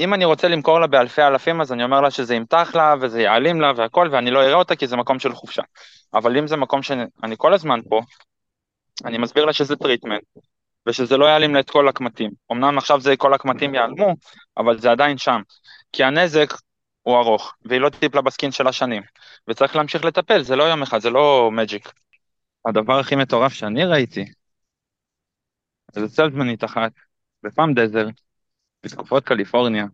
אם אני רוצה למכור לה באלפי אלפים, אז אני אומר לה שזה ימתח לה וזה יעלים לה והכל, ואני לא אראה אותה כי זה מקום של חופשה. אבל אם זה מקום שאני כל הזמן פה, אני מסביר לה שזה treatment, ושזה לא יעלים לה את כל הקמטים. אמנם עכשיו זה כל הקמטים ייעלמו, אבל זה עדיין שם. כי הנזק הוא ארוך, והיא לא טיפלה ב skin שלה שנים. וצריך להמשיך לטפל, זה לא יום אחד, זה לא magic. הדבר הכי מטורף שאני ראיתי, זה סלזמנית אחת, בפאם דזר, בתקופות קליפורניה.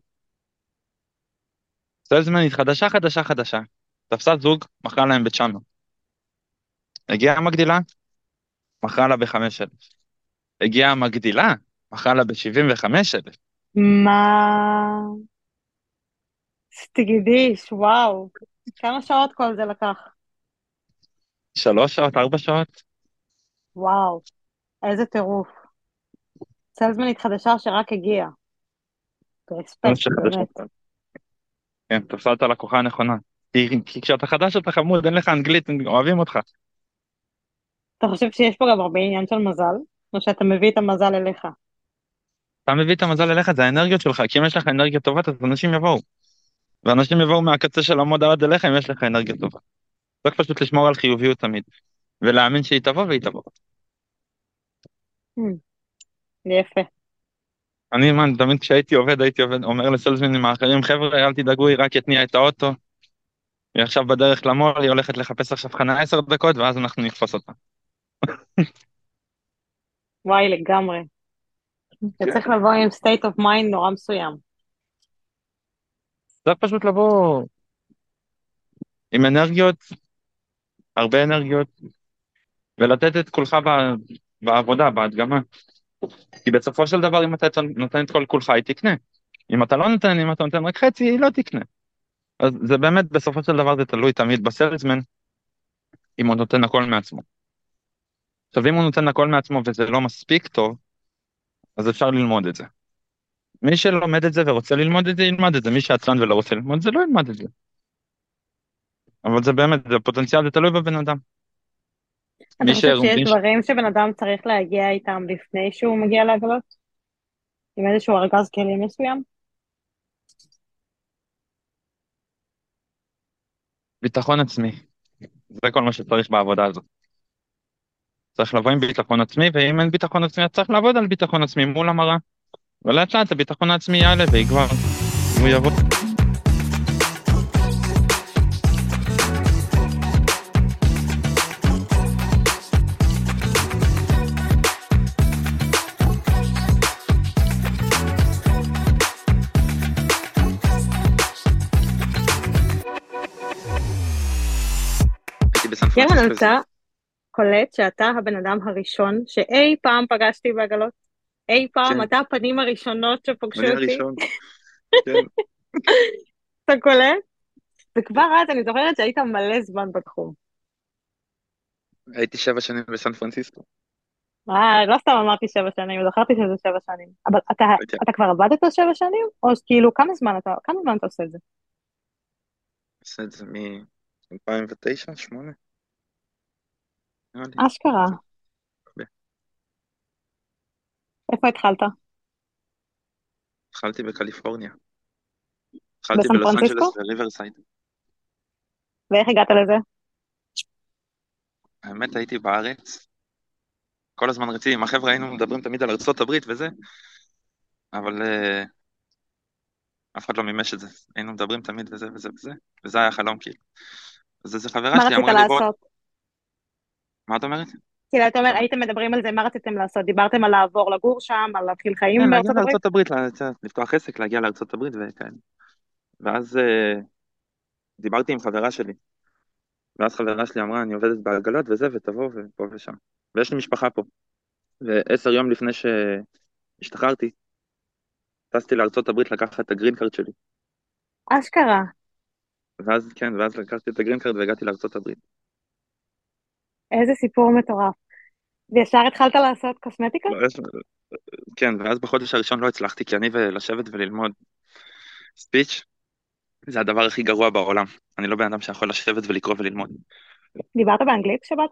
סלזמנית חדשה, חדשה, חדשה. תפסה זוג, מכרה להם ב-900. הגיעה המגדילה, מכרה לה ב-5,000. הגיעה המגדילה, מכרה לה ב-75,000. מה? סטיגידיש, וואו. כמה שעות כל זה לקח? שלוש שעות, ארבע שעות. וואו, איזה טירוף. סלזמנית חדשה שרק הגיעה. רספקט, באמת. כן, תפסה את הלקוחה הנכונה. כי כשאתה חדש אתה חמוד, אין לך אנגלית, אוהבים אותך. אתה חושב שיש פה גם הרבה עניין של מזל? או שאתה מביא את המזל אליך? אתה מביא את המזל אליך, זה האנרגיות שלך, כי אם יש לך אנרגיה טובה, אז אנשים יבואו. ואנשים יבואו מהקצה של המוד עד אליך אם יש לך אנרגיה טובה. צריך פשוט לשמור על חיוביות תמיד, ולהאמין שהיא תבוא והיא תבוא. Hmm. יפה. אני, מה, תמיד כשהייתי עובד, הייתי עובד, אומר לסלזמינים האחרים, חבר'ה, אל תדאגו, היא רק יתניע את האוטו. היא עכשיו בדרך למול, היא הולכת לחפש עכשיו חנה עשר דקות, ואז אנחנו נתפוס אותה. וואי, לגמרי. אתה צריך לבוא עם state of mind נורא מסוים. צריך פשוט לבוא עם אנרגיות, הרבה אנרגיות, ולתת את כולך בעבודה, בהדגמה. כי בסופו של דבר אם אתה נותן את כל כולך היא תקנה. אם אתה לא נותן, אם אתה נותן רק חצי, היא לא תקנה. אז זה באמת, בסופו של דבר זה תלוי תמיד בסלזמן, אם הוא נותן הכל מעצמו. עכשיו אם הוא נותן הכל מעצמו וזה לא מספיק טוב, אז אפשר ללמוד את זה. מי שלומד את זה ורוצה ללמוד את זה, ילמד את זה. מי שעצלן ולא רוצה ללמוד את זה, לא ילמד את זה. אבל זה באמת, זה פוטנציאל, זה תלוי בבן אדם. אתה חושב שיש דברים שבן אדם צריך להגיע איתם לפני שהוא מגיע לעגלות? עם איזשהו ארגז כלים מסוים? ביטחון עצמי. זה כל מה שצריך בעבודה הזאת. צריך לבוא עם ביטחון עצמי, ואם אין ביטחון עצמי, אז צריך לעבוד על ביטחון עצמי מול המראה. ולאט לאט הביטחון העצמי יעלה ויגבר, הוא יבוא. קרן, אתה קולט שאתה הבן אדם הראשון שאי פעם פגשתי בעגלות? אי פעם, כן. אתה הפנים הראשונות שפגשו אותי? כן. אתה קולט? וכבר אז אני זוכרת שהיית מלא זמן בתחום. הייתי שבע שנים בסן פרנסיסקו. אה, לא סתם אמרתי שבע שנים, זכרתי שזה שבע שנים. אבל אתה, אתה כבר עבדת שבע שנים? או כאילו, כמה זמן אתה, כמה זמן אתה עושה את זה? עושה את זה מ-2009, 2008. אשכרה. איפה התחלת? התחלתי בקליפורניה. התחלתי בלוס אנג'לס וריברסייד. ואיך הגעת לזה? האמת הייתי בארץ, כל הזמן רציתי, עם החבר'ה היינו מדברים תמיד על ארצות הברית וזה, אבל uh, אף אחד לא מימש את זה. היינו מדברים תמיד וזה וזה וזה, וזה היה חלום כאילו. אז איזה חברה שלי אמרה לי בוא... מה רצית לעשות? מה את אומרת? כאילו, אתה אומר, הייתם מדברים על זה, מה רציתם לעשות? דיברתם על לעבור לגור שם, על להתחיל חיים כן, בארצות הברית? לארצות הברית, לפתוח עסק, להגיע לארצות הברית וכאלה. ואז uh, דיברתי עם חברה שלי. ואז חברה שלי אמרה, אני עובדת בעגלות וזה, ותבוא ופה ושם. ויש לי משפחה פה. ועשר יום לפני שהשתחררתי, טסתי לארצות הברית לקחת את ה green card שלי. אשכרה. ואז, כן, ואז לקחתי את ה green card והגעתי לארצות הברית. איזה סיפור מטורף. וישר התחלת לעשות קוסמטיקה? לא, כן, ואז בחודש הראשון לא הצלחתי, כי אני ולשבת וללמוד speech, זה הדבר הכי גרוע בעולם. אני לא בן אדם שיכול לשבת ולקרוא וללמוד. דיברת באנגלית כשבאת?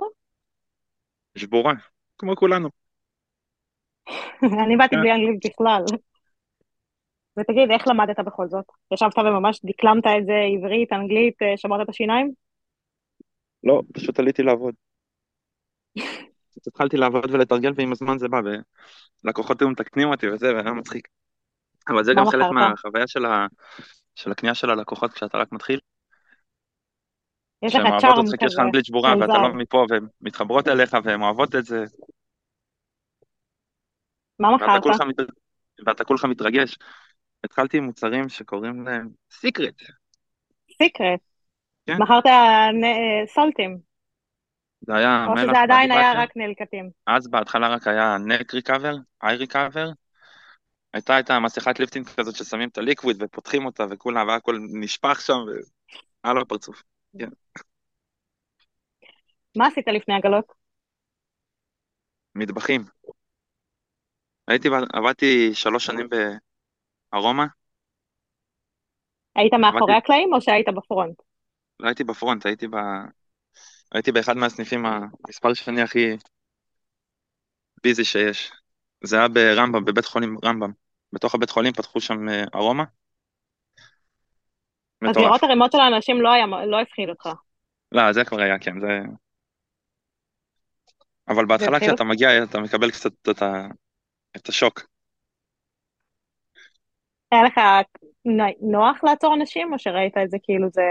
שבורה, כמו כולנו. אני באתי בלי אנגלית בכלל. ותגיד, איך למדת בכל זאת? ישבת וממש דקלמת את זה עברית, אנגלית, אה, שמרת את השיניים? לא, פשוט עליתי לעבוד. פשוט התחלתי לעבוד ולתרגל, ועם הזמן זה בא, ולקוחות היו מתקנים אותי וזה, והיה מצחיק. אבל זה גם חלק? מהחוויה של, ה... של הקנייה של הלקוחות כשאתה רק מתחיל, יש לך שהן אוהבות צ'ארם אותך כי יש לך כזה, אנגלית שבורה ואתה. לא מפה והן מתחברות אליך והן אוהבות את זה מה מכרת? ואתה כולך מתרגש. התחלתי עם מוצרים שקוראים להם סיקרט, סיקרט. מכרת סולטים, זה היה או שזה עדיין היה רק נלקטים. אז בהתחלה רק היה נק ריקאבר, איי ריקאבר, הייתה את המסכת ליפטינג כזאת ששמים את הליקוויד ופותחים אותה וכולה והכל נשפך שם והיה לו פרצוף. כן. מה עשית לפני עגלות? מטבחים. הייתי, עבדתי שלוש שנים בארומה, היית מאחורי הקלעים או שהיית בפרונט? לא הייתי בפרונט, הייתי ב... הייתי באחד מהסניפים המספר שני הכי ביזי שיש. זה היה ברמב"ם, בבית חולים רמב"ם. בתוך הבית חולים פתחו שם אה, ארומה, אז לראות. ערימות של האנשים לא היה, לא הפחיד אותך. לא, זה כבר היה, כן, זה... אבל בהתחלה? כשאתה מגיע, אתה מקבל קצת את, ה... את השוק. היה לך נוח לעצור אנשים, או שראית את זה כאילו זה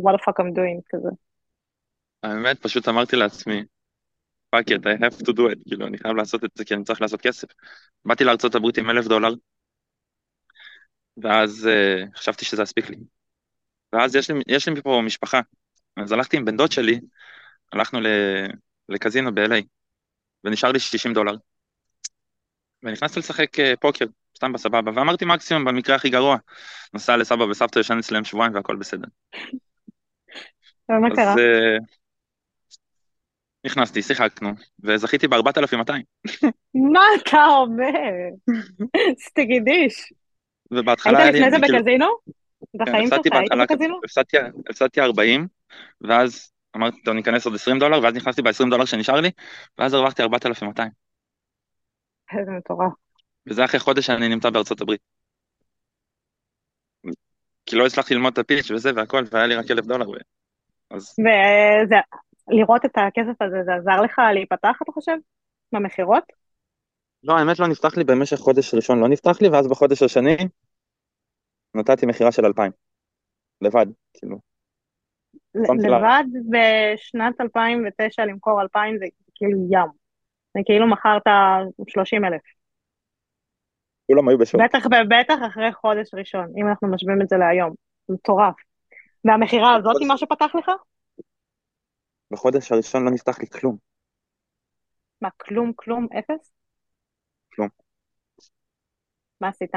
what the fuck I'm doing כזה? האמת, פשוט אמרתי לעצמי, fuck it, I have to do it, כאילו, אני חייב לעשות את זה כי אני צריך לעשות כסף. באתי הברית עם אלף דולר, ואז uh, חשבתי שזה יספיק לי. ואז יש לי, יש לי פה משפחה, אז הלכתי עם בן דוד שלי, הלכנו ל... לקזינו ב-LA, ונשאר לי 60 דולר. ונכנסתי לשחק אה, פוקר, סתם בסבבה, ואמרתי מקסימום, במקרה הכי גרוע, נסע לסבא וסבתא, ישן אצלם שבועיים והכל בסדר. ומה קרה? נכנסתי, שיחקנו, וזכיתי ב-4200, מה אתה אומר? סטגידיש. היית ובהתחלה לי, לפני זה כאילו, בקזינו? כן, בחיים הפסדתי שלך היית בקזינו? הפסדתי, הפסדתי 40, ואז אמרתי, טוב, ניכנס עוד 20 דולר, ואז נכנסתי ב-20 דולר שנשאר לי, ואז הרווחתי 4200, איזה מטורף. וזה אחרי חודש שאני נמצא בארצות הברית. כי לא הצלחתי ללמוד את הפיץ' וזה והכל, והיה לי רק אלף דולר, ו... אז וזה, לראות את הכסף הזה, זה עזר לך להיפתח, אתה חושב? במכירות? לא, האמת לא נפתח לי במשך חודש ראשון, לא נפתח לי, ואז בחודש השני נתתי מכירה של 2,000, לבד, כאילו, לבד בשנת 2009 למכור 2,000 זה כאילו ים. זה כאילו מכרת 30 אלף. כולם היו בשוק. בטח, בטח אחרי חודש ראשון, אם אנחנו משווים את זה להיום. זה מטורף. והמכירה הזאת היא מה שפתח לך? בחודש הראשון לא נפתח לי כלום, מה, כלום, כלום, אפס? כלום. מה עשית?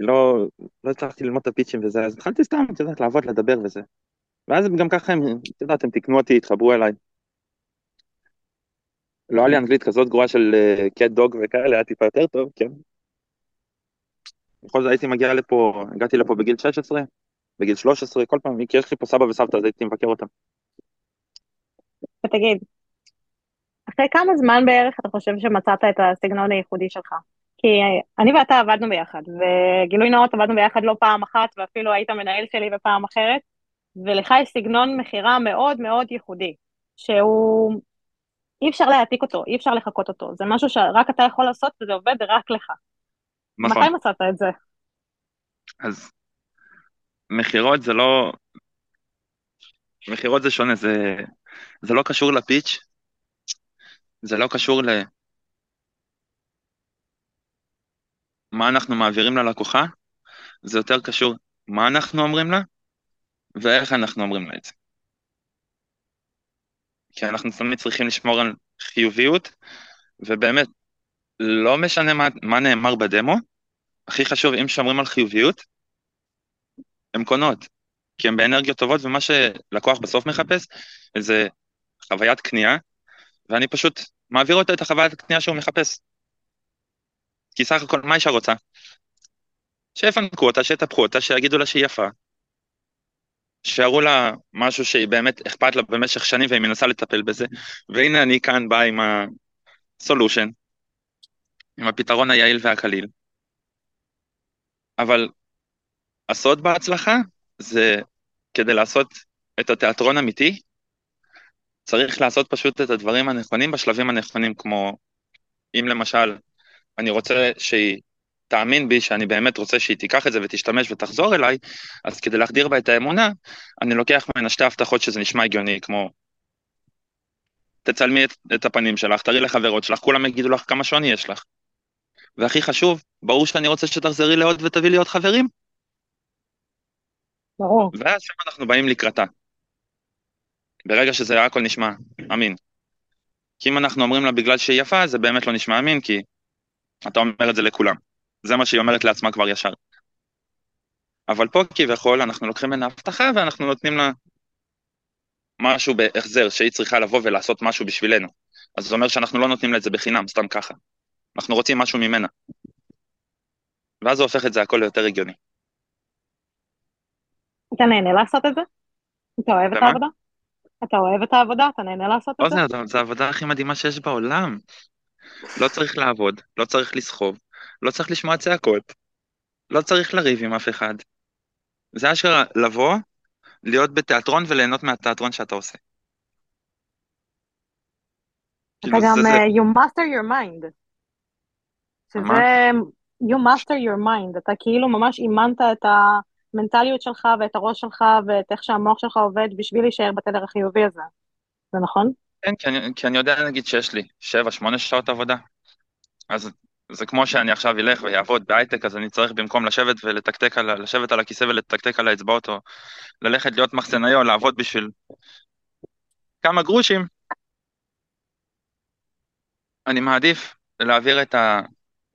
לא, לא הצלחתי ללמוד את הפיצ'ים וזה, אז התחלתי סתם, את יודעת, לעבוד, לדבר וזה. ואז גם ככה הם, את יודעת, הם תיקנו אותי, התחברו אליי. לא היה לי אנגלית כזאת גרועה של קט דוג וכאלה, היה טיפה יותר טוב, כן. בכל זאת הייתי מגיע לפה, הגעתי לפה בגיל 16, בגיל 13, כל פעם, כי יש לי פה סבא וסבתא, אז הייתי מבקר אותם. ותגיד, אחרי כמה זמן בערך אתה חושב שמצאת את הסגנון הייחודי שלך? כי אני ואתה עבדנו ביחד, וגילוי נאות עבדנו ביחד לא פעם אחת, ואפילו היית מנהל שלי בפעם אחרת, ולך יש סגנון מכירה מאוד מאוד ייחודי, שהוא, אי אפשר להעתיק אותו, אי אפשר לחקות אותו, זה משהו שרק אתה יכול לעשות וזה עובד רק לך. נכון, מתי מצאת את זה? אז מכירות זה לא, מכירות זה שונה, זה, זה לא קשור לפיץ', זה לא קשור למה אנחנו מעבירים ללקוחה, זה יותר קשור מה אנחנו אומרים לה ואיך אנחנו אומרים לה את זה. כי אנחנו תמיד צריכים לשמור על חיוביות, ובאמת, לא משנה מה, מה נאמר בדמו, הכי חשוב, אם שומרים על חיוביות, הן קונות, כי הן באנרגיות טובות, ומה שלקוח בסוף מחפש, זה חוויית קנייה, ואני פשוט מעביר אותו את החוויית הקנייה שהוא מחפש. כי סך הכל, מה אישה רוצה? שיפנקו אותה, שיטפחו אותה, שיגידו לה שהיא יפה, שיראו לה משהו שהיא באמת אכפת לה במשך שנים והיא מנסה לטפל בזה, והנה אני כאן בא עם הסולושן, עם הפתרון היעיל והקליל, אבל הסוד בהצלחה זה כדי לעשות את התיאטרון אמיתי, צריך לעשות פשוט את הדברים הנכונים בשלבים הנכונים, כמו אם למשל אני רוצה שהיא תאמין בי שאני באמת רוצה שהיא תיקח את זה ותשתמש ותחזור אליי, אז כדי להחדיר בה את האמונה, אני לוקח ממנה שתי הבטחות שזה נשמע הגיוני, כמו תצלמי את, את הפנים שלך, תראי לחברות שלך, כולם יגידו לך כמה שוני יש לך. והכי חשוב, ברור שאני רוצה שתחזרי לעוד ותביא לי עוד חברים. ברור. ואז שם אנחנו באים לקראתה. ברגע שזה הכל נשמע אמין. כי אם אנחנו אומרים לה בגלל שהיא יפה, זה באמת לא נשמע אמין, כי אתה אומר את זה לכולם. זה מה שהיא אומרת לעצמה כבר ישר. אבל פה כביכול אנחנו לוקחים ממנה הבטחה ואנחנו נותנים לה משהו בהחזר, שהיא צריכה לבוא ולעשות משהו בשבילנו. אז זה אומר שאנחנו לא נותנים לה את זה בחינם, סתם ככה. אנחנו רוצים משהו ממנה. ואז זה הופך את זה הכל ליותר הגיוני. אתה נהנה לעשות את זה? אתה אוהב את? העבודה? אתה אוהב את העבודה? אתה נהנה לעשות את זה? זו העבודה הכי מדהימה שיש בעולם. לא צריך לעבוד, לא צריך לסחוב, לא צריך לשמוע צעקות, לא צריך לריב עם אף אחד. זה אשכרה לבוא, להיות בתיאטרון וליהנות מהתיאטרון שאתה עושה. אתה כאילו, גם, זה- זה- אה, you master your mind. שזה, you master your mind. אתה כאילו ממש אימנת את המנטליות שלך ואת הראש שלך ואת איך שהמוח שלך עובד בשביל להישאר בתדר החיובי הזה. זה נכון? כן, כי אני, כי אני יודע נגיד שיש לי שבע, שמונה שעות עבודה. אז זה כמו שאני עכשיו אלך ויעבוד בהייטק, אז אני צריך במקום לשבת ולתקתק על, ה- לשבת על הכיסא ולתקתק על האצבעות, או ללכת להיות מחסנאי או לעבוד בשביל כמה גרושים, אני מעדיף להעביר את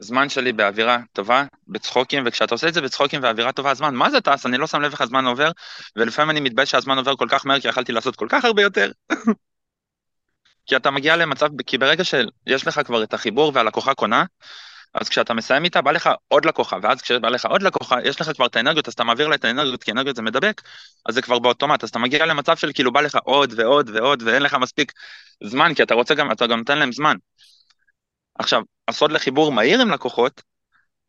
הזמן שלי באווירה טובה, בצחוקים, וכשאתה עושה את זה בצחוקים ואווירה טובה, הזמן, מה זה טס? אני לא שם לב איך הזמן עובר, ולפעמים אני מתבייש שהזמן עובר כל כך מהר, כי יכלתי לעשות כל כך הרבה יותר. כי אתה מגיע למצב, כי ברגע שיש לך כבר את החיבור והלקוחה קונה, אז כשאתה מסיים איתה, בא לך עוד לקוחה, ואז כשבא לך עוד לקוחה, יש לך כבר את האנרגיות, אז אתה מעביר לה את האנרגיות, כי אנרגיות זה מדבק, אז זה כבר באוטומט, אז אתה מגיע למצב של כאילו בא לך עוד ועוד ועוד, ואין לך מספיק זמן, כי אתה רוצה גם, אתה גם נותן להם זמן. עכשיו, הסוד לחיבור מהיר עם לקוחות,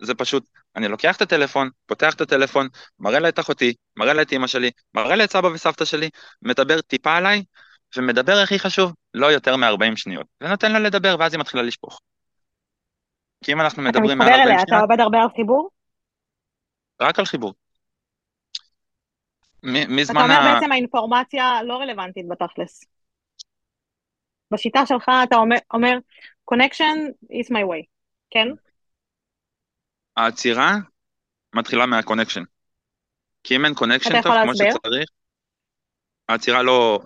זה פשוט, אני לוקח את הטלפון, פותח את הטלפון, מראה לה את אחותי, מראה לה את אמא שלי, מראה לה את סבא וסבתא שלי, מדבר טיפה עליי, ומדבר הכי חשוב, לא יותר מ-40 שניות. ונותן לה לדבר, ואז היא מתחילה לשפוך. כי אם אנחנו אתה מדברים מעל מתחבר 40 אליה, אתה שניות, עובד הרבה על חיבור? רק על חיבור. מ- אתה מזמן אומר ה... בעצם האינפורמציה לא רלוונטית בתכלס. בשיטה שלך אתה אומר, אומר connection is my way, כן? העצירה מתחילה מה connection. כי אם אין connection טוב כמו להסביר? שצריך, העצירה לא,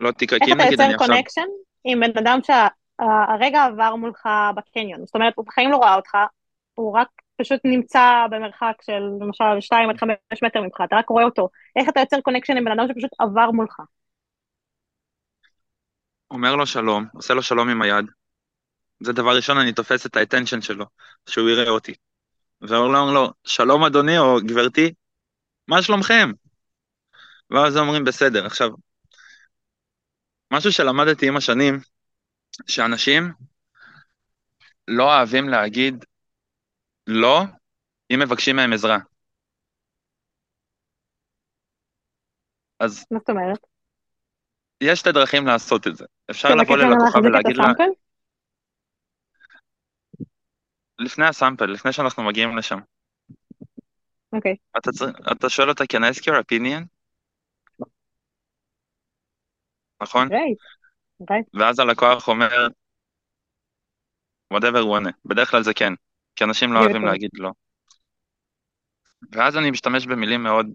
לא תיקה. איך אתה יוצר עכשיו... connection עם בן אדם שהרגע עבר מולך בקניון? זאת אומרת, הוא בחיים לא ראה אותך, הוא רק פשוט נמצא במרחק של למשל 2 עד 5 מטר ממך, אתה רק רואה אותו. איך אתה יוצר connection עם בן אדם שפשוט עבר מולך? אומר לו שלום, עושה לו שלום עם היד. זה דבר ראשון, אני תופס את האטנשן שלו, שהוא יראה אותי. ואומר לו, שלום אדוני או גברתי, מה שלומכם? ואז אומרים בסדר. עכשיו, משהו שלמדתי עם השנים, שאנשים לא אוהבים להגיד לא אם מבקשים מהם עזרה. אז מה זאת אומרת? יש שתי דרכים לעשות את זה. אפשר לבוא ללקוחה ולהגיד לה? לפני הסאמפל, לפני שאנחנו מגיעים לשם, אוקיי. אתה, צר... אתה שואל אותה, can I ask your opinion? נכון? גרייט. גרייט. ואז הלקוח אומר, whatever עונה. בדרך כלל זה כן, כי אנשים לא אוהבים. להגיד לא. ואז אני משתמש במילים מאוד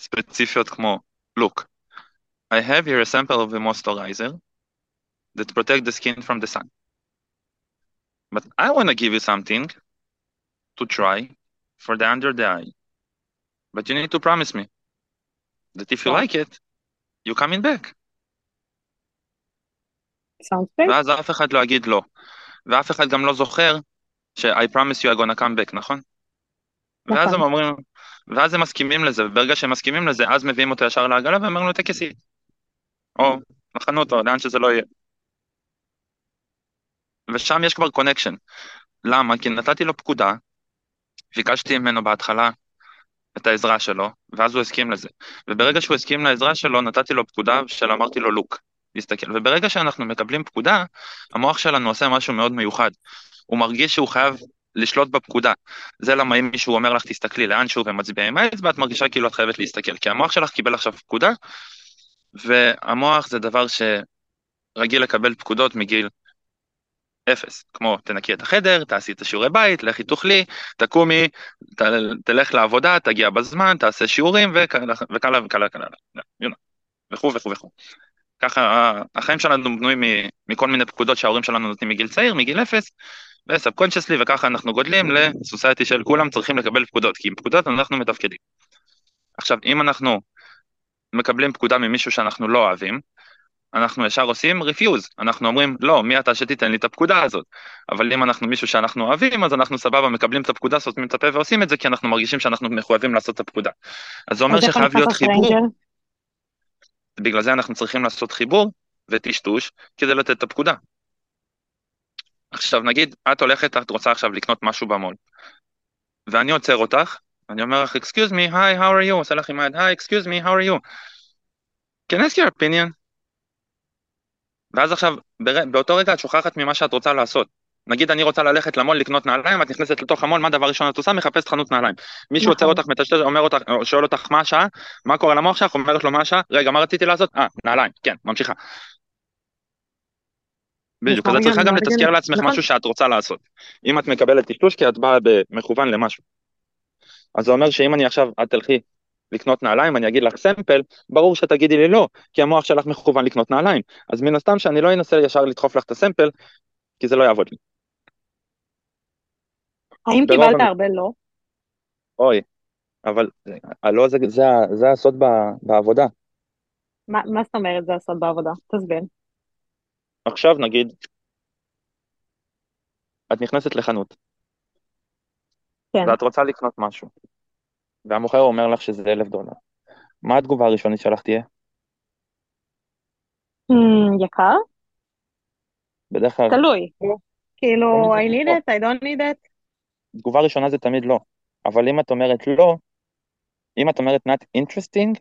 ספציפיות כמו, look, I have here a sample of a moisturizer that protect the skin from the sun. But I want to give you something to try for the under the eye. But you need to promise me that if you Sure. like it, you coming back. Sounds great. ואז אף אחד לא יגיד לא. ואף אחד גם לא זוכר ש-I promise you I'm gonna come back, נכון? ואז הם נכון. אומרים, ואז הם מסכימים לזה, וברגע שהם מסכימים לזה, אז מביאים אותו ישר לעגלה ואומרים לו תכסי. או לחנות, או לאן שזה לא יהיה. ושם יש כבר connection. למה? כי נתתי לו פקודה ביקשתי ממנו בהתחלה את העזרה שלו, ואז הוא הסכים לזה. וברגע שהוא הסכים לעזרה שלו, נתתי לו פקודה של אמרתי לו look, להסתכל. וברגע שאנחנו מקבלים פקודה, המוח שלנו עושה משהו מאוד מיוחד. הוא מרגיש שהוא חייב לשלוט בפקודה. זה למה אם מישהו אומר לך תסתכלי לאן שהוא ומצביע עם האצבע, את מרגישה כאילו את חייבת להסתכל. כי המוח שלך קיבל עכשיו פקודה, והמוח זה דבר שרגיל לקבל פקודות מגיל אפס, כמו תנקי את החדר, תעשי את השיעורי בית, לכי תאכלי, תקומי, ת, תלך לעבודה, תגיע בזמן, תעשה שיעורים וכאלה וכאלה וכאלה וכו' וכו' וכו'. ככה החיים שלנו בנויים מכל מיני פקודות שההורים שלנו נותנים מגיל צעיר, מגיל אפס, וסאבקונצ'סלי, וככה אנחנו גודלים לסוסייטי של כולם צריכים לקבל פקודות, כי עם פקודות אנחנו מתפקדים. עכשיו, אם אנחנו מקבלים פקודה ממישהו שאנחנו לא אוהבים, אנחנו ישר עושים רפיוז, אנחנו אומרים לא, מי אתה שתיתן לי את הפקודה הזאת, אבל אם אנחנו מישהו שאנחנו אוהבים, אז אנחנו סבבה מקבלים את הפקודה, סותמים את הפה ועושים את זה, כי אנחנו מרגישים שאנחנו מחויבים לעשות את הפקודה. אז זה אומר שחייב להיות חיבור, בגלל זה אנחנו צריכים לעשות חיבור וטשטוש כדי לתת את הפקודה. עכשיו נגיד, את הולכת, את רוצה עכשיו לקנות משהו במול, ואני עוצר אותך, אני אומר לך, excuse me, hi, how are you? עושה לך עם היד, hi, excuse me, how are you? Can I ask your opinion? ואז עכשיו, באותו רגע את שוכחת ממה שאת רוצה לעשות. נגיד אני רוצה ללכת למול לקנות נעליים, את נכנסת לתוך המול, מה הדבר ראשון את עושה? מחפשת חנות נעליים. מישהו עוצר נכון. אותך, מטשטש, אומר אותך, שואל אותך מה השעה, מה קורה למוח שלך, אומרת לו מה השעה, רגע, מה רציתי לעשות? אה, נעליים, כן, ממשיכה. בדיוק, אז את צריכה גם לתזכר לעצמך נכון. משהו שאת רוצה לעשות. אם את מקבלת טשטוש כי את באה במכוון למשהו. אז זה אומר שאם אני עכשיו, את תלכי לקנות נעליים, אני אגיד לך סמפל, ברור שתגידי לי לא, כי המוח שלך מכוון לקנות נעליים. אז מן הסתם שאני לא אנסה ישר לדחוף לך את הסמפל, כי זה לא יעבוד לי. האם קיבלת הרבה לא? אוי, אבל הלא זה, זה, זה הסוד בעבודה. מה, מה זאת אומרת זה הסוד בעבודה? תסביר. עכשיו נגיד, את נכנסת לחנות, כן. ואת רוצה לקנות משהו, והמוכר אומר לך שזה אלף דולר. מה התגובה הראשונית שלך תהיה? Mm, יקר? בדרך כלל... תלוי. כאילו, I need it, I don't need it. תגובה ראשונה זה תמיד לא. אבל אם את אומרת לא, אם את אומרת not interesting,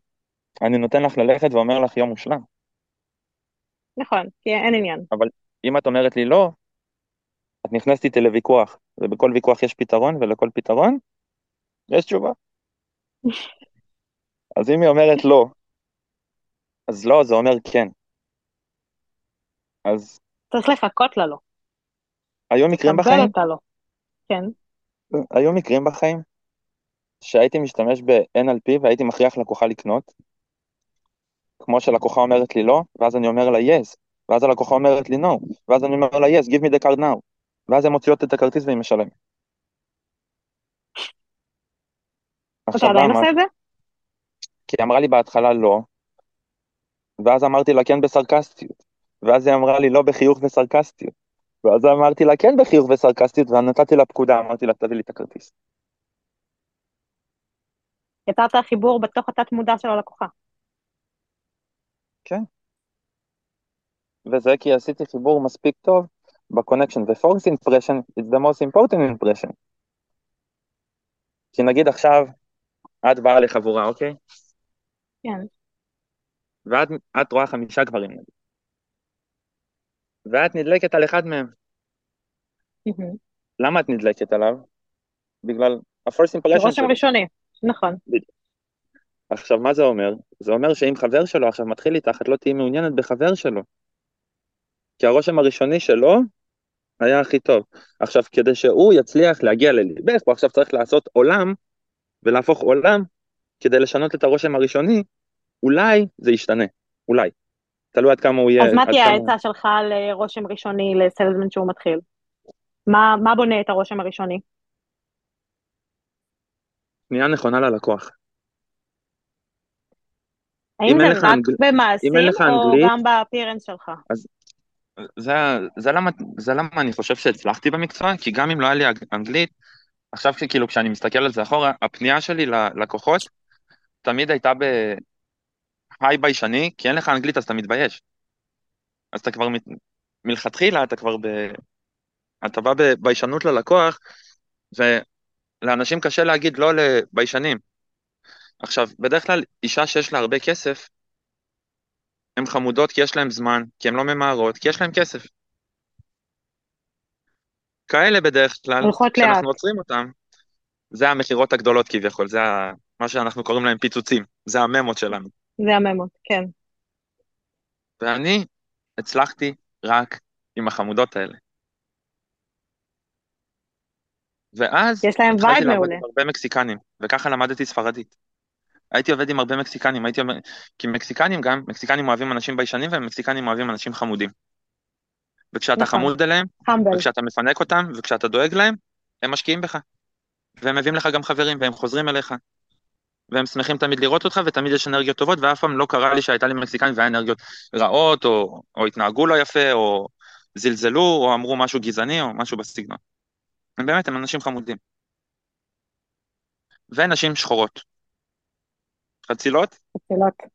אני נותן לך ללכת ואומר לך יום מושלם. נכון, כי אין עניין. אבל אם את אומרת לי לא, את נכנסת איתי לוויכוח, ובכל ויכוח יש פתרון, ולכל פתרון יש תשובה. אז אם היא אומרת לא, אז לא, זה אומר כן. אז... צריך לחכות לה לא. היו מקרים בחיים? לקבל לא. כן. היו מקרים בחיים שהייתי משתמש ב-NLP והייתי מכריח לקוחה לקנות, כמו שלקוחה אומרת לי לא, ואז אני אומר לה yes, ואז הלקוחה אומרת לי no, ואז אני אומר לה yes, give me the card now, ואז הן מוציאות את הכרטיס והיא משלמת. אתה עדיין עושה את זה? כי היא אמרה לי בהתחלה לא, ואז אמרתי לה כן בסרקסטיות, ואז היא אמרה לי לא בחיוך וסרקסטיות, ואז אמרתי לה כן בחיוך וסרקסטיות, ונתתי לה פקודה, אמרתי לה תביא לי את הכרטיס. יצרת חיבור בתוך התת מודע של הלקוחה. כן. וזה כי עשיתי חיבור מספיק טוב בקונקשן, ו-Force impression is the most important impression. כי נגיד עכשיו, את באה לחבורה, אוקיי? כן. ואת רואה חמישה גברים, נגיד. ואת נדלקת על אחד מהם. Mm-hmm. למה את נדלקת עליו? בגלל ה-first impression שלו. רושם ראשוני, נכון. בדיוק. עכשיו, מה זה אומר? זה אומר שאם חבר שלו עכשיו מתחיל איתך, את לא תהיי מעוניינת בחבר שלו. כי הרושם הראשוני שלו היה הכי טוב. עכשיו, כדי שהוא יצליח להגיע לליבך, הוא עכשיו צריך לעשות עולם, ולהפוך עולם, כדי לשנות את הרושם הראשוני, אולי זה ישתנה. אולי. תלוי עד כמה הוא יהיה... אז מה תהיה העצה שלך לרושם ראשוני לסלזמן שהוא מתחיל? מה, מה בונה את הרושם הראשוני? פנייה נכונה ללקוח. האם זה רק אנגל... במעשים או אנגלית, גם באפירנס שלך? אז זה, זה, למה, זה למה אני חושב שהצלחתי במקצוע, כי גם אם לא היה לי אנגלית, עכשיו כאילו כשאני מסתכל על זה אחורה, הפנייה שלי ללקוחות תמיד הייתה בהיי ביישני, כי אין לך אנגלית אז אתה מתבייש. אז אתה כבר, מלכתחילה אתה כבר ב... אתה בא בביישנות ללקוח, לאנשים קשה להגיד לא לביישנים. עכשיו, בדרך כלל אישה שיש לה הרבה כסף, הן חמודות כי יש להן זמן, כי הן לא ממהרות, כי יש להן כסף. כאלה בדרך כלל, כשאנחנו. עוצרים אותם, זה המכירות הגדולות כביכול, זה מה שאנחנו קוראים להם פיצוצים, זה הממות שלנו. זה הממות, כן. ואני הצלחתי רק עם החמודות האלה. ואז יש להם התחלתי vibe לעבוד מעולה. עם הרבה מקסיקנים, וככה למדתי ספרדית. הייתי עובד עם הרבה מקסיקנים, הייתי. כי מקסיקנים גם, מקסיקנים אוהבים אנשים ביישנים ומקסיקנים אוהבים אנשים חמודים. וכשאתה נכון. חמוד אליהם, humble. וכשאתה מפנק אותם, וכשאתה דואג להם, הם משקיעים בך. והם מביאים לך גם חברים, והם חוזרים אליך. והם שמחים תמיד לראות אותך, ותמיד יש אנרגיות טובות, ואף פעם לא קרה לי שהייתה לי מקסיקנים והיה אנרגיות רעות, או, או התנהגו לא יפה, או זלזלו, או אמרו משהו גזעני, או משהו בסגנון. הם באמת, הם אנשים חמודים. ונשים שחורות. חצילות, חצילות.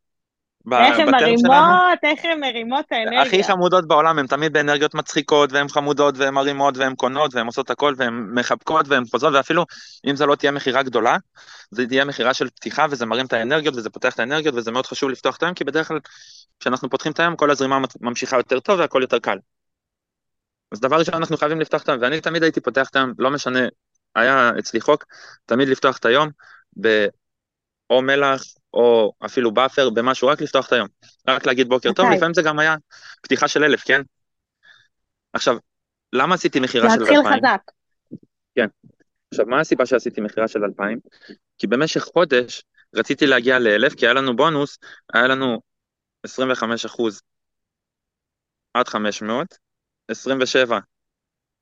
איך הן מרימות, איך הן מרימות את האנרגיה. הכי חמודות בעולם, הן תמיד באנרגיות מצחיקות, והן חמודות, והן מרימות, והן קונות, והן עושות הכל, והן מחבקות, והן חוזרות, ואפילו אם זו לא תהיה מכירה גדולה, זה תהיה מכירה של פתיחה, וזה מרים את האנרגיות, וזה פותח את האנרגיות, וזה מאוד חשוב לפתוח את היום, כי בדרך כלל, כשאנחנו פותחים את היום, כל הזרימה ממשיכה יותר טוב, והכל יותר קל. אז דבר ראשון, אנחנו חייבים לפתוח את היום, ואני תמיד הייתי פותח את היום, לא משנה, היה אצלי חוק, תמיד לפתוח את היום, ב... או מלח, או אפילו buffer, במשהו, רק לפתוח את היום. רק להגיד בוקר טוב, מתי? לפעמים זה גם היה פתיחה של אלף, כן? עכשיו, למה עשיתי מכירה של להתחיל אלפיים? חזק. עכשיו, מה הסיבה שעשיתי מכירה של אלפיים? כי במשך חודש רציתי להגיע לאלף, כי היה לנו בונוס, היה לנו 25 אחוז עד 500, 27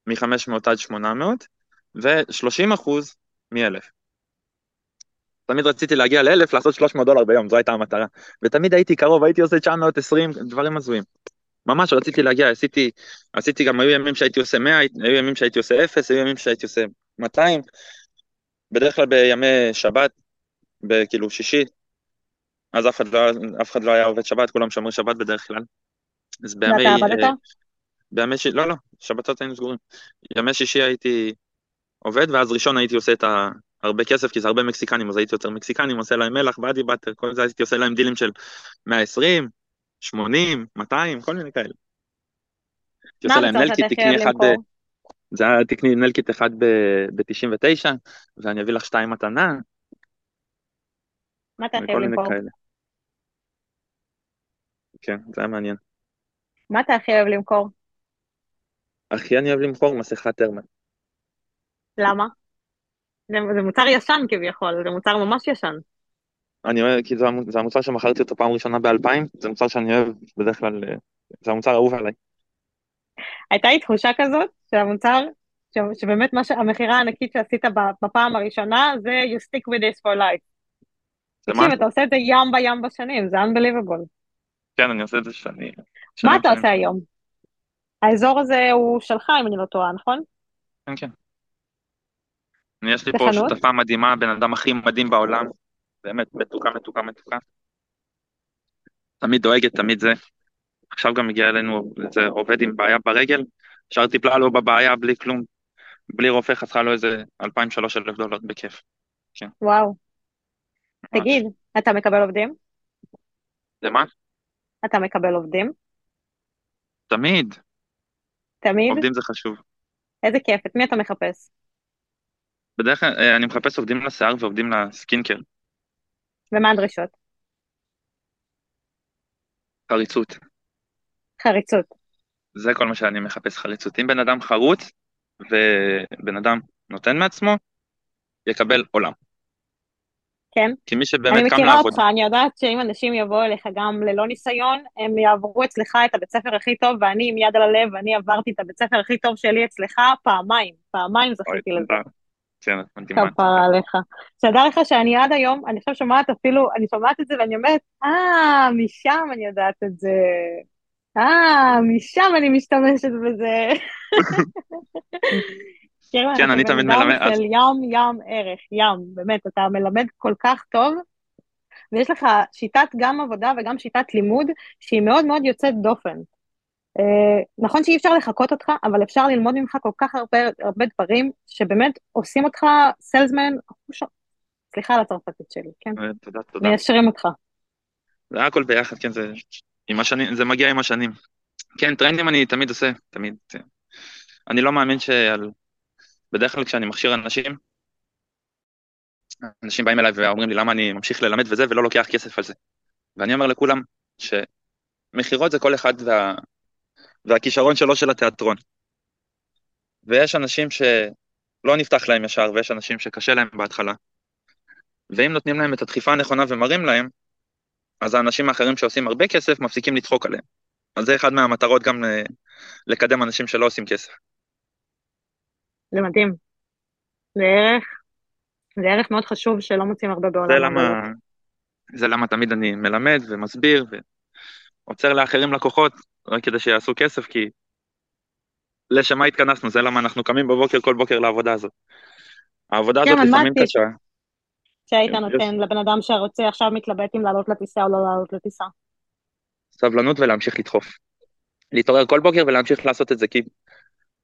מ-500 עד 800, ו-30 אחוז מ-1000. תמיד רציתי להגיע לאלף, לעשות 300 דולר ביום, זו הייתה המטרה. ותמיד הייתי קרוב, הייתי עושה 920, דברים הזויים. ממש רציתי להגיע, עשיתי, עשיתי גם, היו ימים שהייתי עושה 100, היו ימים שהייתי עושה 0, היו ימים שהייתי עושה 200. בדרך כלל בימי שבת, בכאילו שישי, אז אף אחד לא, אף אחד לא היה עובד שבת, כולם שומרים שבת בדרך כלל. אז בימי... ואתה עבדת? אה, בימי שישי, לא, לא, שבתות היינו סגורים. ימי שישי הייתי עובד, ואז ראשון הייתי עושה את ה... הרבה כסף, כי זה הרבה מקסיקנים, אז הייתי יוצר מקסיקנים, עושה להם מלח, באדי באטר, כל זה, הייתי עושה להם דילים של 120, 80, 200, כל מיני כאלה. הייתי עושה להם נלקיט, תקני אחד? זה היה תקני נלקיט אחד ב-99, ואני אביא לך שתיים מתנה, מה אתה הכי מיני למכור? כן, זה היה מעניין. מה אתה הכי אוהב למכור? הכי אני אוהב למכור מסכת טרמן. למה? זה, מוצר ישן כביכול, זה מוצר ממש ישן. אני אוהב, כי זה המ- זה המוצר שמכרתי אותו פעם ראשונה ב-2000, זה מוצר שאני אוהב בדרך כלל, אה, זה המוצר האהוב עליי. הייתה לי תחושה כזאת שהמוצר, ש- שבאמת מה שהמכירה הענקית שעשית בפעם הראשונה זה you stick with this for life. תקשיב? אתה עושה את זה ים בים בשנים, זה unbelievable. כן, אני עושה את זה שנים. מה אתה. עושה היום? האזור הזה הוא שלך, אם אני לא טועה, נכון? כן, כן. אני, יש לי פה? שותפה מדהימה, בן אדם הכי מדהים בעולם, באמת מתוקה, מתוקה, מתוקה. תמיד דואגת, תמיד זה. עכשיו גם הגיע אלינו איזה עובד עם בעיה ברגל, ישר טיפלה לו בבעיה בלי כלום, בלי רופא, חסכה לו איזה 2,000-3,000 דולר בכיף. וואו. ממש. תגיד, אתה מקבל עובדים? זה מה? אתה מקבל עובדים? תמיד. תמיד? עובדים זה חשוב. איזה כיף, את מי אתה מחפש? בדרך כלל אה, אני מחפש עובדים לשיער ועובדים לסקינקר, ומה הדרישות? חריצות. חריצות. זה כל מה שאני מחפש, חריצות. אם בן אדם חרוץ ובן אדם נותן מעצמו, יקבל עולם. כן? כי מי אני שבאמת קם מכירה לעבוד, אותך, אני יודעת שאם אנשים יבואו אליך גם ללא ניסיון, הם יעברו אצלך את הבית ספר הכי טוב, ואני עם יד על הלב, אני עברתי את הבית ספר הכי טוב שלי אצלך פעמיים, פעמיים זכיתי לזה. כן, את מדהימה. כפרה עליך. שתדע לך שאני עד היום, אני עכשיו שומעת אפילו, אני שומעת את זה ואני אומרת, אה, משם אני יודעת את זה. אה, משם אני משתמשת בזה. כן, אתה אני תמיד מלמד, של ים, ים ערך, ים, באמת, אתה מלמד כל כך טוב, ויש לך שיטת גם עבודה וגם שיטת לימוד שהיא מאוד מאוד יוצאת דופן. אה, נכון שאי אפשר לחקות אותך, אבל אפשר ללמוד ממך כל כך הרבה, הרבה דברים, שבאמת עושים אותך סלזמן, סליחה על הצרפתית שלי, כן? אה, תודה, תודה. מיישרים אותך. זה הכל ביחד, כן, זה, עם השנים, זה מגיע עם השנים. כן, טרנדים אני תמיד עושה, תמיד. אני לא מאמין שעל... בדרך כלל כשאני מכשיר אנשים, אנשים באים אליי ואומרים לי למה אני ממשיך ללמד וזה, ולא לוקח כסף על זה. ואני אומר לכולם שמכירות זה כל אחד וה... והכישרון שלו של התיאטרון. ויש אנשים שלא נפתח להם ישר, ויש אנשים שקשה להם בהתחלה. ואם נותנים להם את הדחיפה הנכונה ומראים להם, אז האנשים האחרים שעושים הרבה כסף מפסיקים לצחוק עליהם. אז זה אחד מהמטרות גם אה, לקדם אנשים שלא עושים כסף. זה מדהים. זה ערך, זה ערך מאוד חשוב שלא מוצאים הרבה בעולם. זה למה, זה למה תמיד אני מלמד ומסביר ועוצר לאחרים לקוחות רק כדי שיעשו כסף, כי לשם מה התכנסנו, זה למה אנחנו קמים בבוקר כל בוקר לעבודה הזאת. העבודה כן, הזאת לפעמים. קשה. שהיית כן, נותן לבן אדם שרוצה עכשיו מתלבט אם לעלות לטיסה או לא לעלות לטיסה. סבלנות ולהמשיך לדחוף. להתעורר כל בוקר ולהמשיך לעשות את זה, כי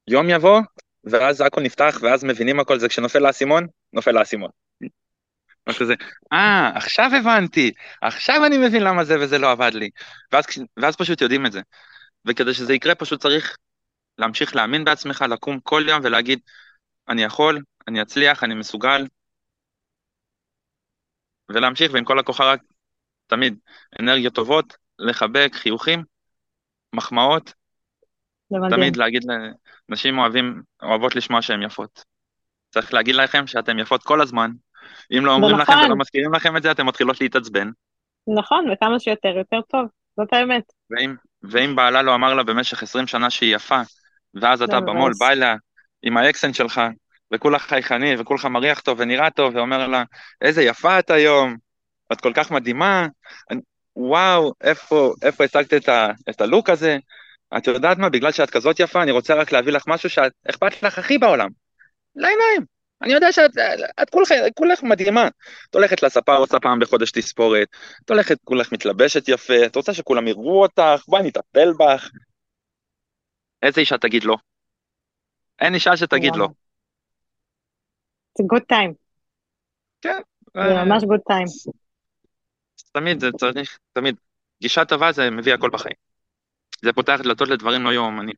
יום יבוא, ואז הכל נפתח, ואז מבינים הכל, זה כשנופל האסימון, נופל האסימון. משהו כזה, אה, עכשיו הבנתי, עכשיו אני מבין למה זה וזה לא עבד לי. ואז, ואז פשוט יודעים את זה. וכדי שזה יקרה פשוט צריך להמשיך להאמין בעצמך, לקום כל יום ולהגיד, אני יכול, אני אצליח, אני מסוגל, ולהמשיך, ועם כל הכוחה רק, תמיד, אנרגיות טובות, לחבק, חיוכים, מחמאות. תמיד להגיד לנשים אוהבים, אוהבות לשמוע שהן יפות. צריך להגיד לכם שאתן יפות כל הזמן. אם לא אומרים לכם נכון. ולא מזכירים לכם את זה, אתן מתחילות להתעצבן. נכון, וכמה שיותר, יותר טוב. זאת האמת. ואם, ואם בעלה לא אמר לה במשך 20 שנה שהיא יפה, ואז אתה במול. בא אליה עם האקסנט שלך, וכולך חייכני, וכולך מריח טוב ונראה טוב, ואומר לה, איזה יפה את היום, את כל כך מדהימה, וואו, איפה, איפה השגת את, ה, את הלוק הזה? את יודעת מה, בגלל שאת כזאת יפה, אני רוצה רק להביא לך משהו שאכפת לך הכי בעולם. לעיניים. אני יודע שאת את כולך, כולך מדהימה. את הולכת לספר, עושה פעם בחודש תספורת, את הולכת, כולך מתלבשת יפה, את רוצה שכולם יראו אותך, בואי נטפל בך. איזה אישה תגיד לא? אין אישה שתגיד לא. זה good time. כן. זה ממש good time. תמיד זה צריך, תמיד. גישה טובה זה מביא הכל בחיים. זה פותח דלתות לדברים לא יאומנים.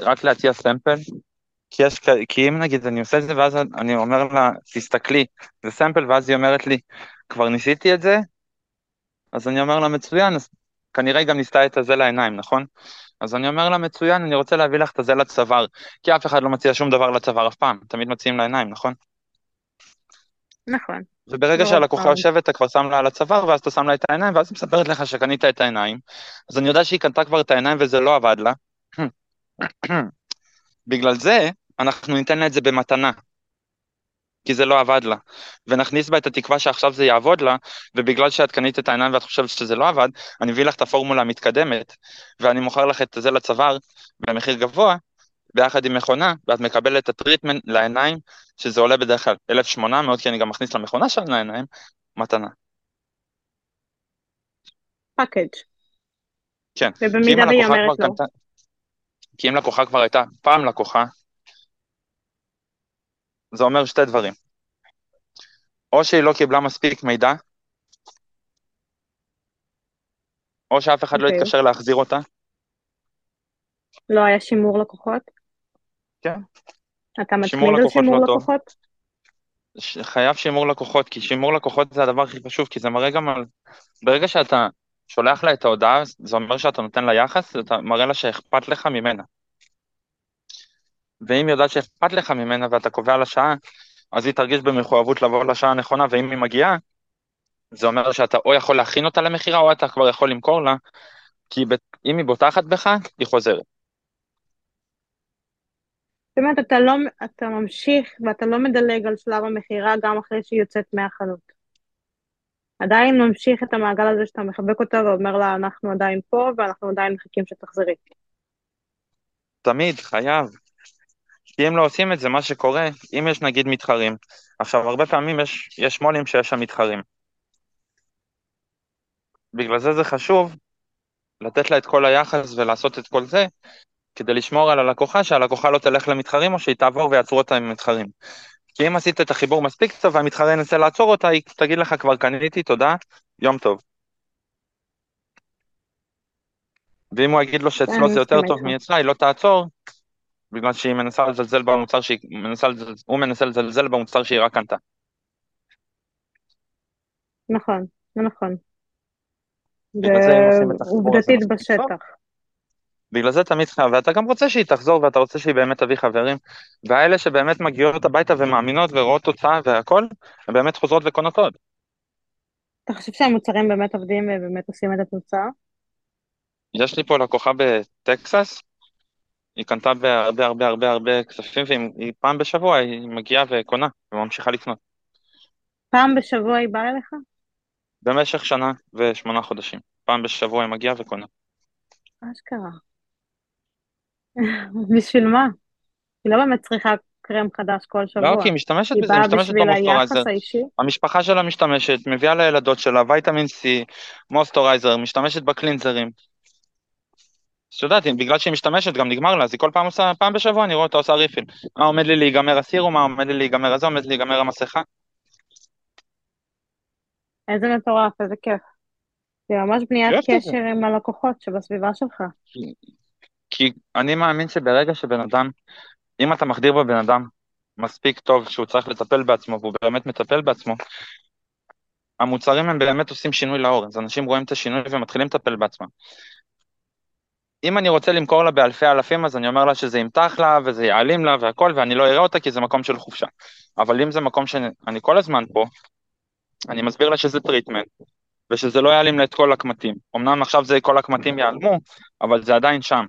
רק להציע סמפל, כי יש, כי אם נגיד אני עושה את זה ואז אני אומר לה, תסתכלי, זה סמפל, ואז היא אומרת לי, כבר ניסיתי את זה? אז אני אומר לה, מצוין, אז כנראה גם ניסתה את הזה לעיניים, נכון? אז אני אומר לה, מצוין, אני רוצה להביא לך את הזה לצוואר, כי אף אחד לא מציע שום דבר לצוואר אף פעם, תמיד מציעים לעיניים, נכון? נכון. וברגע לא, שהלקוחה אה. יושבת, אתה כבר שם לה על הצוואר, ואז אתה שם לה את העיניים, ואז היא מספרת לך שקנית את העיניים, אז אני יודע שהיא קנתה כבר את העיניים וזה לא עבד לה. בגלל זה, אנחנו ניתן לה את זה במתנה. כי זה לא עבד לה. ונכניס בה את התקווה שעכשיו זה יעבוד לה, ובגלל שאת קנית את העיניים ואת חושבת שזה לא עבד, אני מביא לך את הפורמולה המתקדמת, ואני מוכר לך את זה לצוואר במחיר גבוה, ביחד עם מכונה, ואת מקבלת את ה treatment לעיניים, שזה עולה בדרך כלל 1,800, כי אני גם מכניס למכונה של העיניים, מתנה. Package. כן. ובמידה והיא אומרת לא. כי אם לקוחה כבר הייתה פעם לקוחה, זה אומר שתי דברים. או שהיא לא קיבלה מספיק מידע, או שאף אחד לא אוקיי. התקשר להחזיר אותה. לא היה שימור לקוחות? כן. אתה מצמיד על שימור לא. לקוחות? ש- חייב שימור לקוחות, כי שימור לקוחות זה הדבר הכי חשוב, כי זה מראה גם על... ברגע שאתה שולח לה את ההודעה, זה אומר שאתה נותן לה יחס, אתה מראה לה שאכפת לך ממנה. ואם היא יודעת שאכפת לך ממנה ואתה קובע לה שעה, אז היא תרגיש במחויבות לבוא לשעה הנכונה, ואם היא מגיעה, זה אומר שאתה או יכול להכין אותה למכירה, או אתה כבר יכול למכור לה, כי אם היא בוטחת בך, היא חוזרת. זאת אומרת, אתה לא, אתה ממשיך ואתה לא מדלג על שלב המכירה גם אחרי שהיא יוצאת מהחנות. עדיין ממשיך את המעגל הזה שאתה מחבק אותה ואומר לה, אנחנו עדיין פה ואנחנו עדיין מחכים שתחזרי. תמיד, חייב. כי אם לא עושים את זה, מה שקורה, אם יש נגיד מתחרים, עכשיו, הרבה פעמים יש, יש מו"לים שיש שם מתחרים. בגלל זה זה חשוב לתת לה את כל היחס ולעשות את כל זה, כדי לשמור על הלקוחה, שהלקוחה לא תלך למתחרים או שהיא תעבור ויעצרו אותה עם מתחרים. כי אם עשית את החיבור מספיק טוב והמתחרה ינסה לעצור אותה, היא תגיד לך כבר קניתי, תודה, יום טוב. ואם הוא יגיד לו שאצלו זה יותר טוב מאצלה, היא לא תעצור, בגלל שהיא מנסה לזלזל במוצר שהיא, מנסה, הוא מנסה לזלזל במוצר שהיא רק קנתה. נכון, זה נכון. עובדתית בשטח. בגלל זה תמיד חייב, ואתה גם רוצה שהיא תחזור ואתה רוצה שהיא באמת תביא חברים, והאלה שבאמת מגיעות הביתה ומאמינות ורואות תוצאה והכל, הן באמת חוזרות וקונות עוד. אתה חושב שהמוצרים באמת עובדים ובאמת עושים את התוצאה? יש לי פה לקוחה בטקסס, היא קנתה בהרבה הרבה הרבה הרבה כספים, והיא פעם בשבוע היא מגיעה וקונה, וממשיכה לקנות. פעם בשבוע היא באה אליך? במשך שנה ושמונה חודשים. פעם בשבוע היא מגיעה וקונה. אשכרה. בשביל מה? היא לא באמת צריכה קרם חדש כל שבוע. לא, כי היא משתמשת בזה, היא משתמשת ב moisturizer. המשפחה שלה משתמשת, מביאה לילדות שלה vitamin C, moisturizer, משתמשת ב cleanser ים. את יודעת, בגלל שהיא משתמשת, גם נגמר לה, אז היא כל פעם עושה, פעם בשבוע אני רואה אותה עושה refill. מה עומד לי להיגמר הסרום, מה עומד לי להיגמר הזה, עומד לי להיגמר המסכה. איזה מטורף, איזה כיף. זה ממש בניית קשר עם הלקוחות שבסביבה שלך. כי אני מאמין שברגע שבן אדם, אם אתה מחדיר בבן אדם מספיק טוב שהוא צריך לטפל בעצמו, והוא באמת מטפל בעצמו, המוצרים הם באמת עושים שינוי לעור, אז אנשים רואים את השינוי ומתחילים לטפל בעצמם. אם אני רוצה למכור לה באלפי אלפים, אז אני אומר לה שזה ימתח לה וזה יעלים לה והכל, ואני לא אראה אותה כי זה מקום של חופשה. אבל אם זה מקום שאני כל הזמן פה, אני מסביר לה שזה treatment, ושזה לא יעלים לה את כל הקמטים. אמנם עכשיו זה כל הקמטים ייעלמו, אבל זה עדיין שם.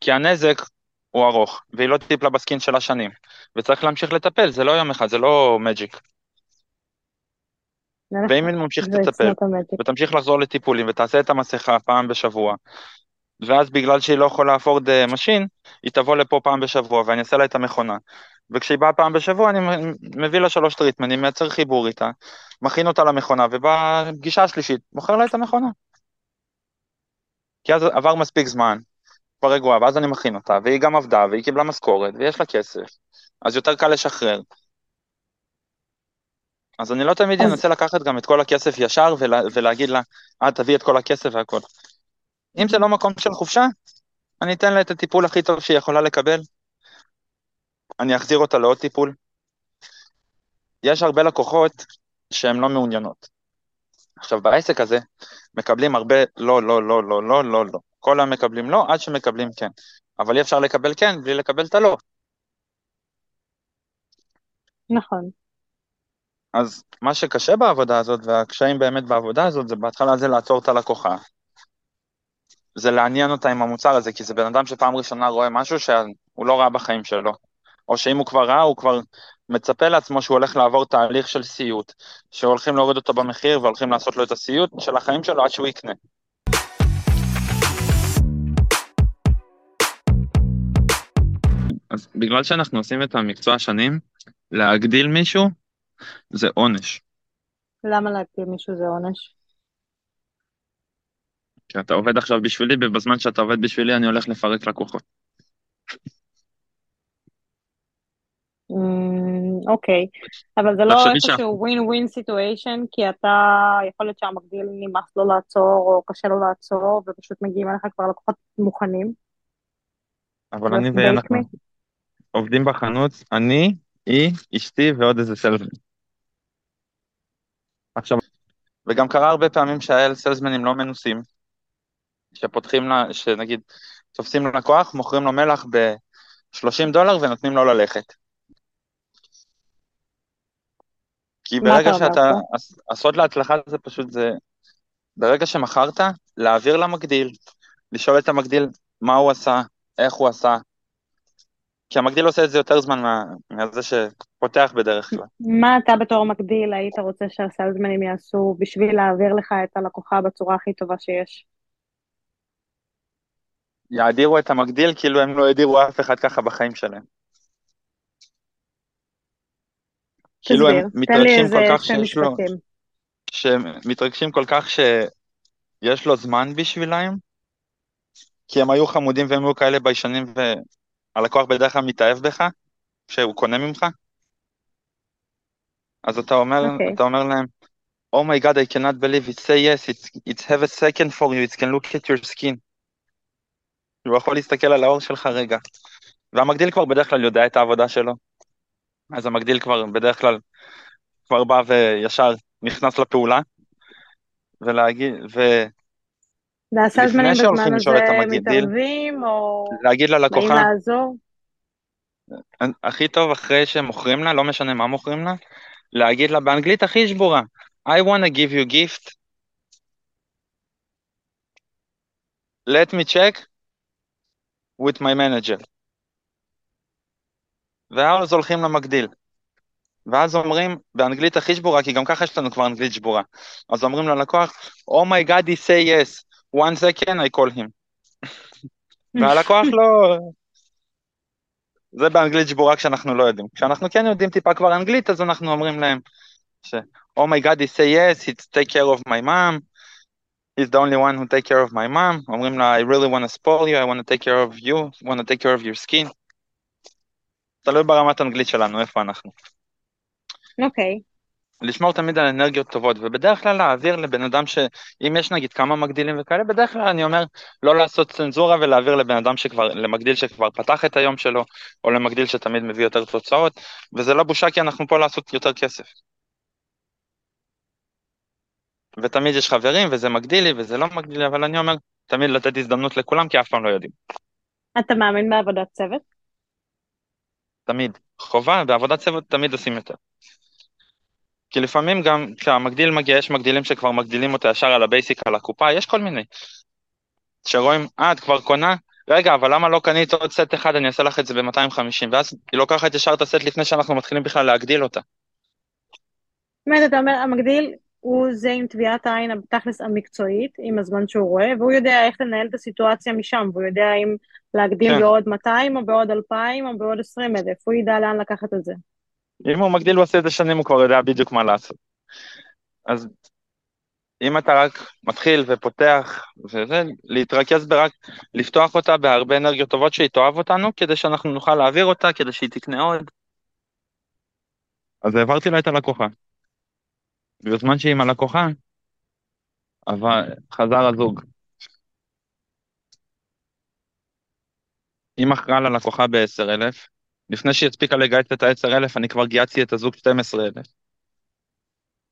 כי הנזק הוא ארוך, והיא לא טיפלה ב skin שלה שנים. וצריך להמשיך לטפל, זה לא יום אחד, זה לא magic. ואם היא ממשיך לטפל, ותמשיך לחזור לטיפולים, ותעשה את המסכה פעם בשבוע, ואז בגלל שהיא לא יכולה afford machine, היא תבוא לפה פעם בשבוע, ואני אעשה לה את המכונה. וכשהיא באה פעם בשבוע, אני מביא לה שלוש treatment ים, מייצר חיבור איתה, מכין אותה למכונה, ובפגישה השלישית, מוכר לה את המכונה. כי אז עבר מספיק זמן, כבר רגועה, ואז אני מכין אותה, והיא גם עבדה, והיא קיבלה משכורת, ויש לה כסף, אז יותר קל לשחרר. אז אני לא תמיד אז... אנסה לקחת גם את כל הכסף ישר ולה, ולהגיד לה, אה, תביא את כל הכסף והכל. אם זה לא מקום של חופשה, אני אתן לה את הטיפול הכי טוב שהיא יכולה לקבל. אני אחזיר אותה לעוד טיפול. יש הרבה לקוחות שהן לא מעוניינות. עכשיו, בעסק הזה מקבלים הרבה לא, לא, לא, לא, לא, לא, לא. כל היום מקבלים לא, עד שמקבלים כן. אבל אי אפשר לקבל כן בלי לקבל את הלא. נכון. אז מה שקשה בעבודה הזאת, והקשיים באמת בעבודה הזאת, זה בהתחלה זה לעצור את הלקוחה, זה לעניין אותה עם המוצר הזה, כי זה בן אדם שפעם ראשונה רואה משהו שהוא לא ראה בחיים שלו. או שאם הוא כבר ראה, הוא כבר מצפה לעצמו שהוא הולך לעבור תהליך של סיוט, שהולכים להוריד אותו במחיר והולכים לעשות לו את הסיוט של החיים שלו עד שהוא יקנה. אז בגלל שאנחנו עושים את המקצוע שנים, להגדיל מישהו זה עונש. למה להגדיל מישהו זה עונש? כי אתה עובד עכשיו בשבילי, ובזמן שאתה עובד בשבילי אני הולך לפרק לקוחות. Mm, אוקיי, אבל זה לא איזשהו ווין ווין סיטואשן, כי אתה, יכול להיות שהמגדיל נמאס לו לעצור, או קשה לו לעצור, ופשוט מגיעים אליך כבר לקוחות מוכנים. אבל אני ואנחנו עובדים בחנות, אני, היא, אשתי ועוד איזה סלזמן. עכשיו, וגם קרה הרבה פעמים שהאל סלזמנים לא מנוסים, שפותחים לה, שנגיד, תופסים לקוח, מוכרים לו מלח ב-30 דולר ונותנים לו ללכת. כי ברגע שאתה, הסוד להצלחה זה פשוט זה, ברגע שמכרת, להעביר למגדיל, לשאול את המגדיל מה הוא עשה, איך הוא עשה, כי המגדיל עושה את זה יותר זמן מה, מהזה שפותח בדרך כלל. מה אתה בתור מגדיל היית רוצה שהסלזמנים יעשו בשביל להעביר לך את הלקוחה בצורה הכי טובה שיש? יאדירו את המגדיל כאילו הם לא הדירו אף אחד ככה בחיים שלהם. כאילו הם מתרגשים כל כך שיש לו, שהם מתרגשים כל כך שיש לו זמן בשבילם, כי הם היו חמודים והם היו כאלה ביישנים, והלקוח בדרך כלל מתאהב בך, כשהוא קונה ממך. אז אתה אומר, אוקיי. אתה אומר להם, Oh my God, I cannot believe it, say yes, it's, it's have a second for you, it can look at your skin. הוא יכול להסתכל על העור שלך רגע. והמגדיל כבר בדרך כלל יודע את העבודה שלו. אז המגדיל כבר בדרך כלל כבר בא וישר נכנס לפעולה. ולהגיד, ו... לפני שהולכים בזמן הזה מתערבים, או להגיד באים ללקוחה, לעזור? הכי טוב אחרי שמוכרים לה, לא משנה מה מוכרים לה, להגיד לה באנגלית הכי שבורה, I want to give you gift, let me check with my manager. ואז הולכים למגדיל. ואז אומרים, באנגלית הכי שבורה, כי גם ככה יש לנו כבר אנגלית שבורה, אז אומרים ללקוח, Oh my God, he say yes, one second, I call him. והלקוח לא... זה באנגלית שבורה כשאנחנו לא יודעים. כשאנחנו כן יודעים טיפה כבר אנגלית, אז אנחנו אומרים להם ש... Oh my God, he say yes, he take care of my mom, he's the only one who take care of my mom. אומרים לה, I really want to spoil you, I want to take care of you, want to take care of your skin. תלוי ברמת האנגלית שלנו, איפה אנחנו. אוקיי. לשמור תמיד על אנרגיות טובות, ובדרך כלל להעביר לבן אדם שאם יש נגיד כמה מגדילים וכאלה, בדרך כלל אני אומר לא לעשות צנזורה ולהעביר לבן אדם שכבר, למגדיל שכבר פתח את היום שלו, או למגדיל שתמיד מביא יותר תוצאות, וזה לא בושה כי אנחנו פה לעשות יותר כסף. ותמיד יש חברים, וזה מגדיל לי וזה לא מגדיל לי, אבל אני אומר, תמיד לתת הזדמנות לכולם, כי אף פעם לא יודעים. אתה מאמין בעבודת צוות? תמיד. חובה, בעבודת צוות תמיד עושים יותר. כי לפעמים גם כשהמגדיל מגיע, יש מגדילים שכבר מגדילים אותו ישר על ה basic, על הקופה, יש כל מיני. שרואים, אה, את כבר קונה? רגע, אבל למה לא קנית עוד סט אחד, אני אעשה לך את זה ב-250, ואז היא לוקחת ישר את הסט לפני שאנחנו מתחילים בכלל להגדיל אותה. זאת אומרת, אתה אומר, המגדיל הוא זה עם טביעת העין בתכלס המקצועית, עם הזמן שהוא רואה, והוא יודע איך לנהל את הסיטואציה משם, והוא יודע אם להגדיל כן. בעוד 200 או בעוד 2,000 או בעוד 20 אלף, הוא ידע לאן לקחת את זה. אם הוא מגדיל ועושה את זה שנים, הוא כבר יודע בדיוק מה לעשות. אז אם אתה רק מתחיל ופותח, וזה, להתרכז ברק, לפתוח אותה בהרבה אנרגיות טובות שהיא תאהב אותנו, כדי שאנחנו נוכל להעביר אותה, כדי שהיא תקנה עוד. אז העברתי לה את הלקוחה. בזמן שהיא עם הלקוחה, אבל חזר הזוג. היא מכרה ללקוחה ב-10,000, לפני שהיא הספיקה לגייס את ה-10,000, אני כבר גייסתי את הזוג 12,000.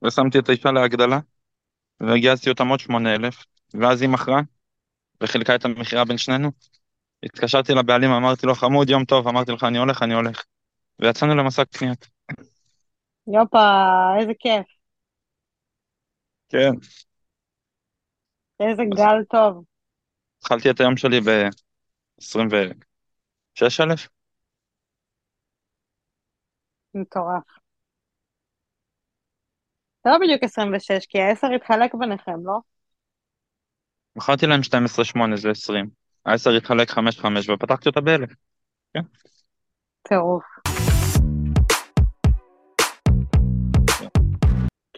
ושמתי את האישה להגדלה, וגייסתי אותם עוד 8,000, ואז היא מכרה, וחילקה את המכירה בין שנינו. התקשרתי לבעלים, אמרתי לו, חמוד, יום טוב, אמרתי לך, אני הולך, אני הולך. ויצאנו למסע קניות. יופה, איזה כיף, כן. איזה גל טוב. התחלתי את היום שלי ב-26,000. מטורף. זה לא בדיוק 26, כי ה-10 התחלק ביניכם, לא? מכרתי להם 12.8, זה 20. ה-10 התחלק 5.5 ופתחתי אותה ב-1,000. טירוף.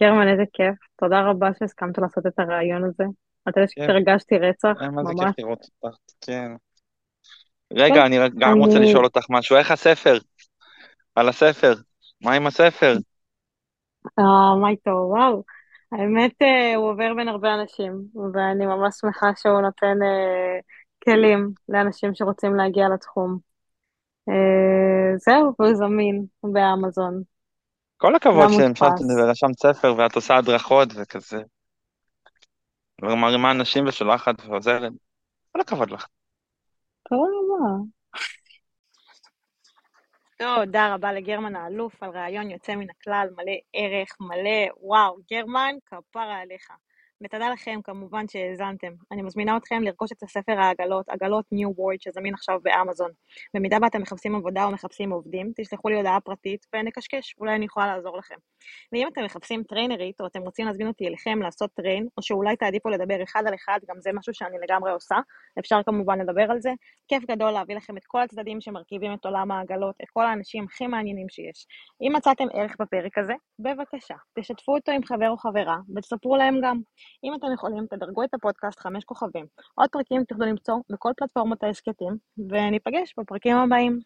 קרמן, איזה כיף. תודה רבה שהסכמת לעשות את הרעיון הזה. אתה יודע שהרגשתי רצח, אה, מה זה ממש. כיף לראות אותך, כן. רגע, אני גם רוצה לשאול אותך משהו, איך הספר? על הספר, מה עם הספר? אה, מה איתו, וואו. האמת, אה, הוא עובר בין הרבה אנשים, ואני ממש שמחה שהוא נותן אה, כלים לאנשים שרוצים להגיע לתחום. זהו, והוא זמין באמזון. כל הכבוד גם שהמשכת. ורשמת ספר ואת עושה הדרכות וכזה. ומרימה אנשים ושולחת ועוזרת. כל הכבוד לך. תודה רבה. תודה רבה לגרמן האלוף על רעיון יוצא מן הכלל, מלא ערך, מלא, וואו, גרמן, כפרה עליך. ותודה לכם כמובן שהאזנתם. אני מזמינה אתכם לרכוש את הספר העגלות, עגלות New World שזמין עכשיו באמזון. במידה ואתם מחפשים עבודה או מחפשים עובדים, תשלחו לי הודעה פרטית ונקשקש, אולי אני יכולה לעזור לכם. ואם אתם מחפשים טריינרית, או אתם רוצים להזמין אותי אליכם לעשות טריין, או שאולי תעדיפו לדבר אחד על אחד, גם זה משהו שאני לגמרי עושה, אפשר כמובן לדבר על זה. כיף גדול להביא לכם את כל הצדדים שמרכיבים את עולם העגלות, את כל האנשים הכי מעניינים שיש. אם מצאתם ערך בפרק הזה, בבקשה, תשתפו אותו עם חבר או חברה, ותספרו להם גם. אם אתם יכולים, תדרגו את הפודקאסט חמש כוכבים. עוד פרקים תוכלו למצוא בכל פלטפורמות ההסכתים, וניפגש בפרקים הבאים.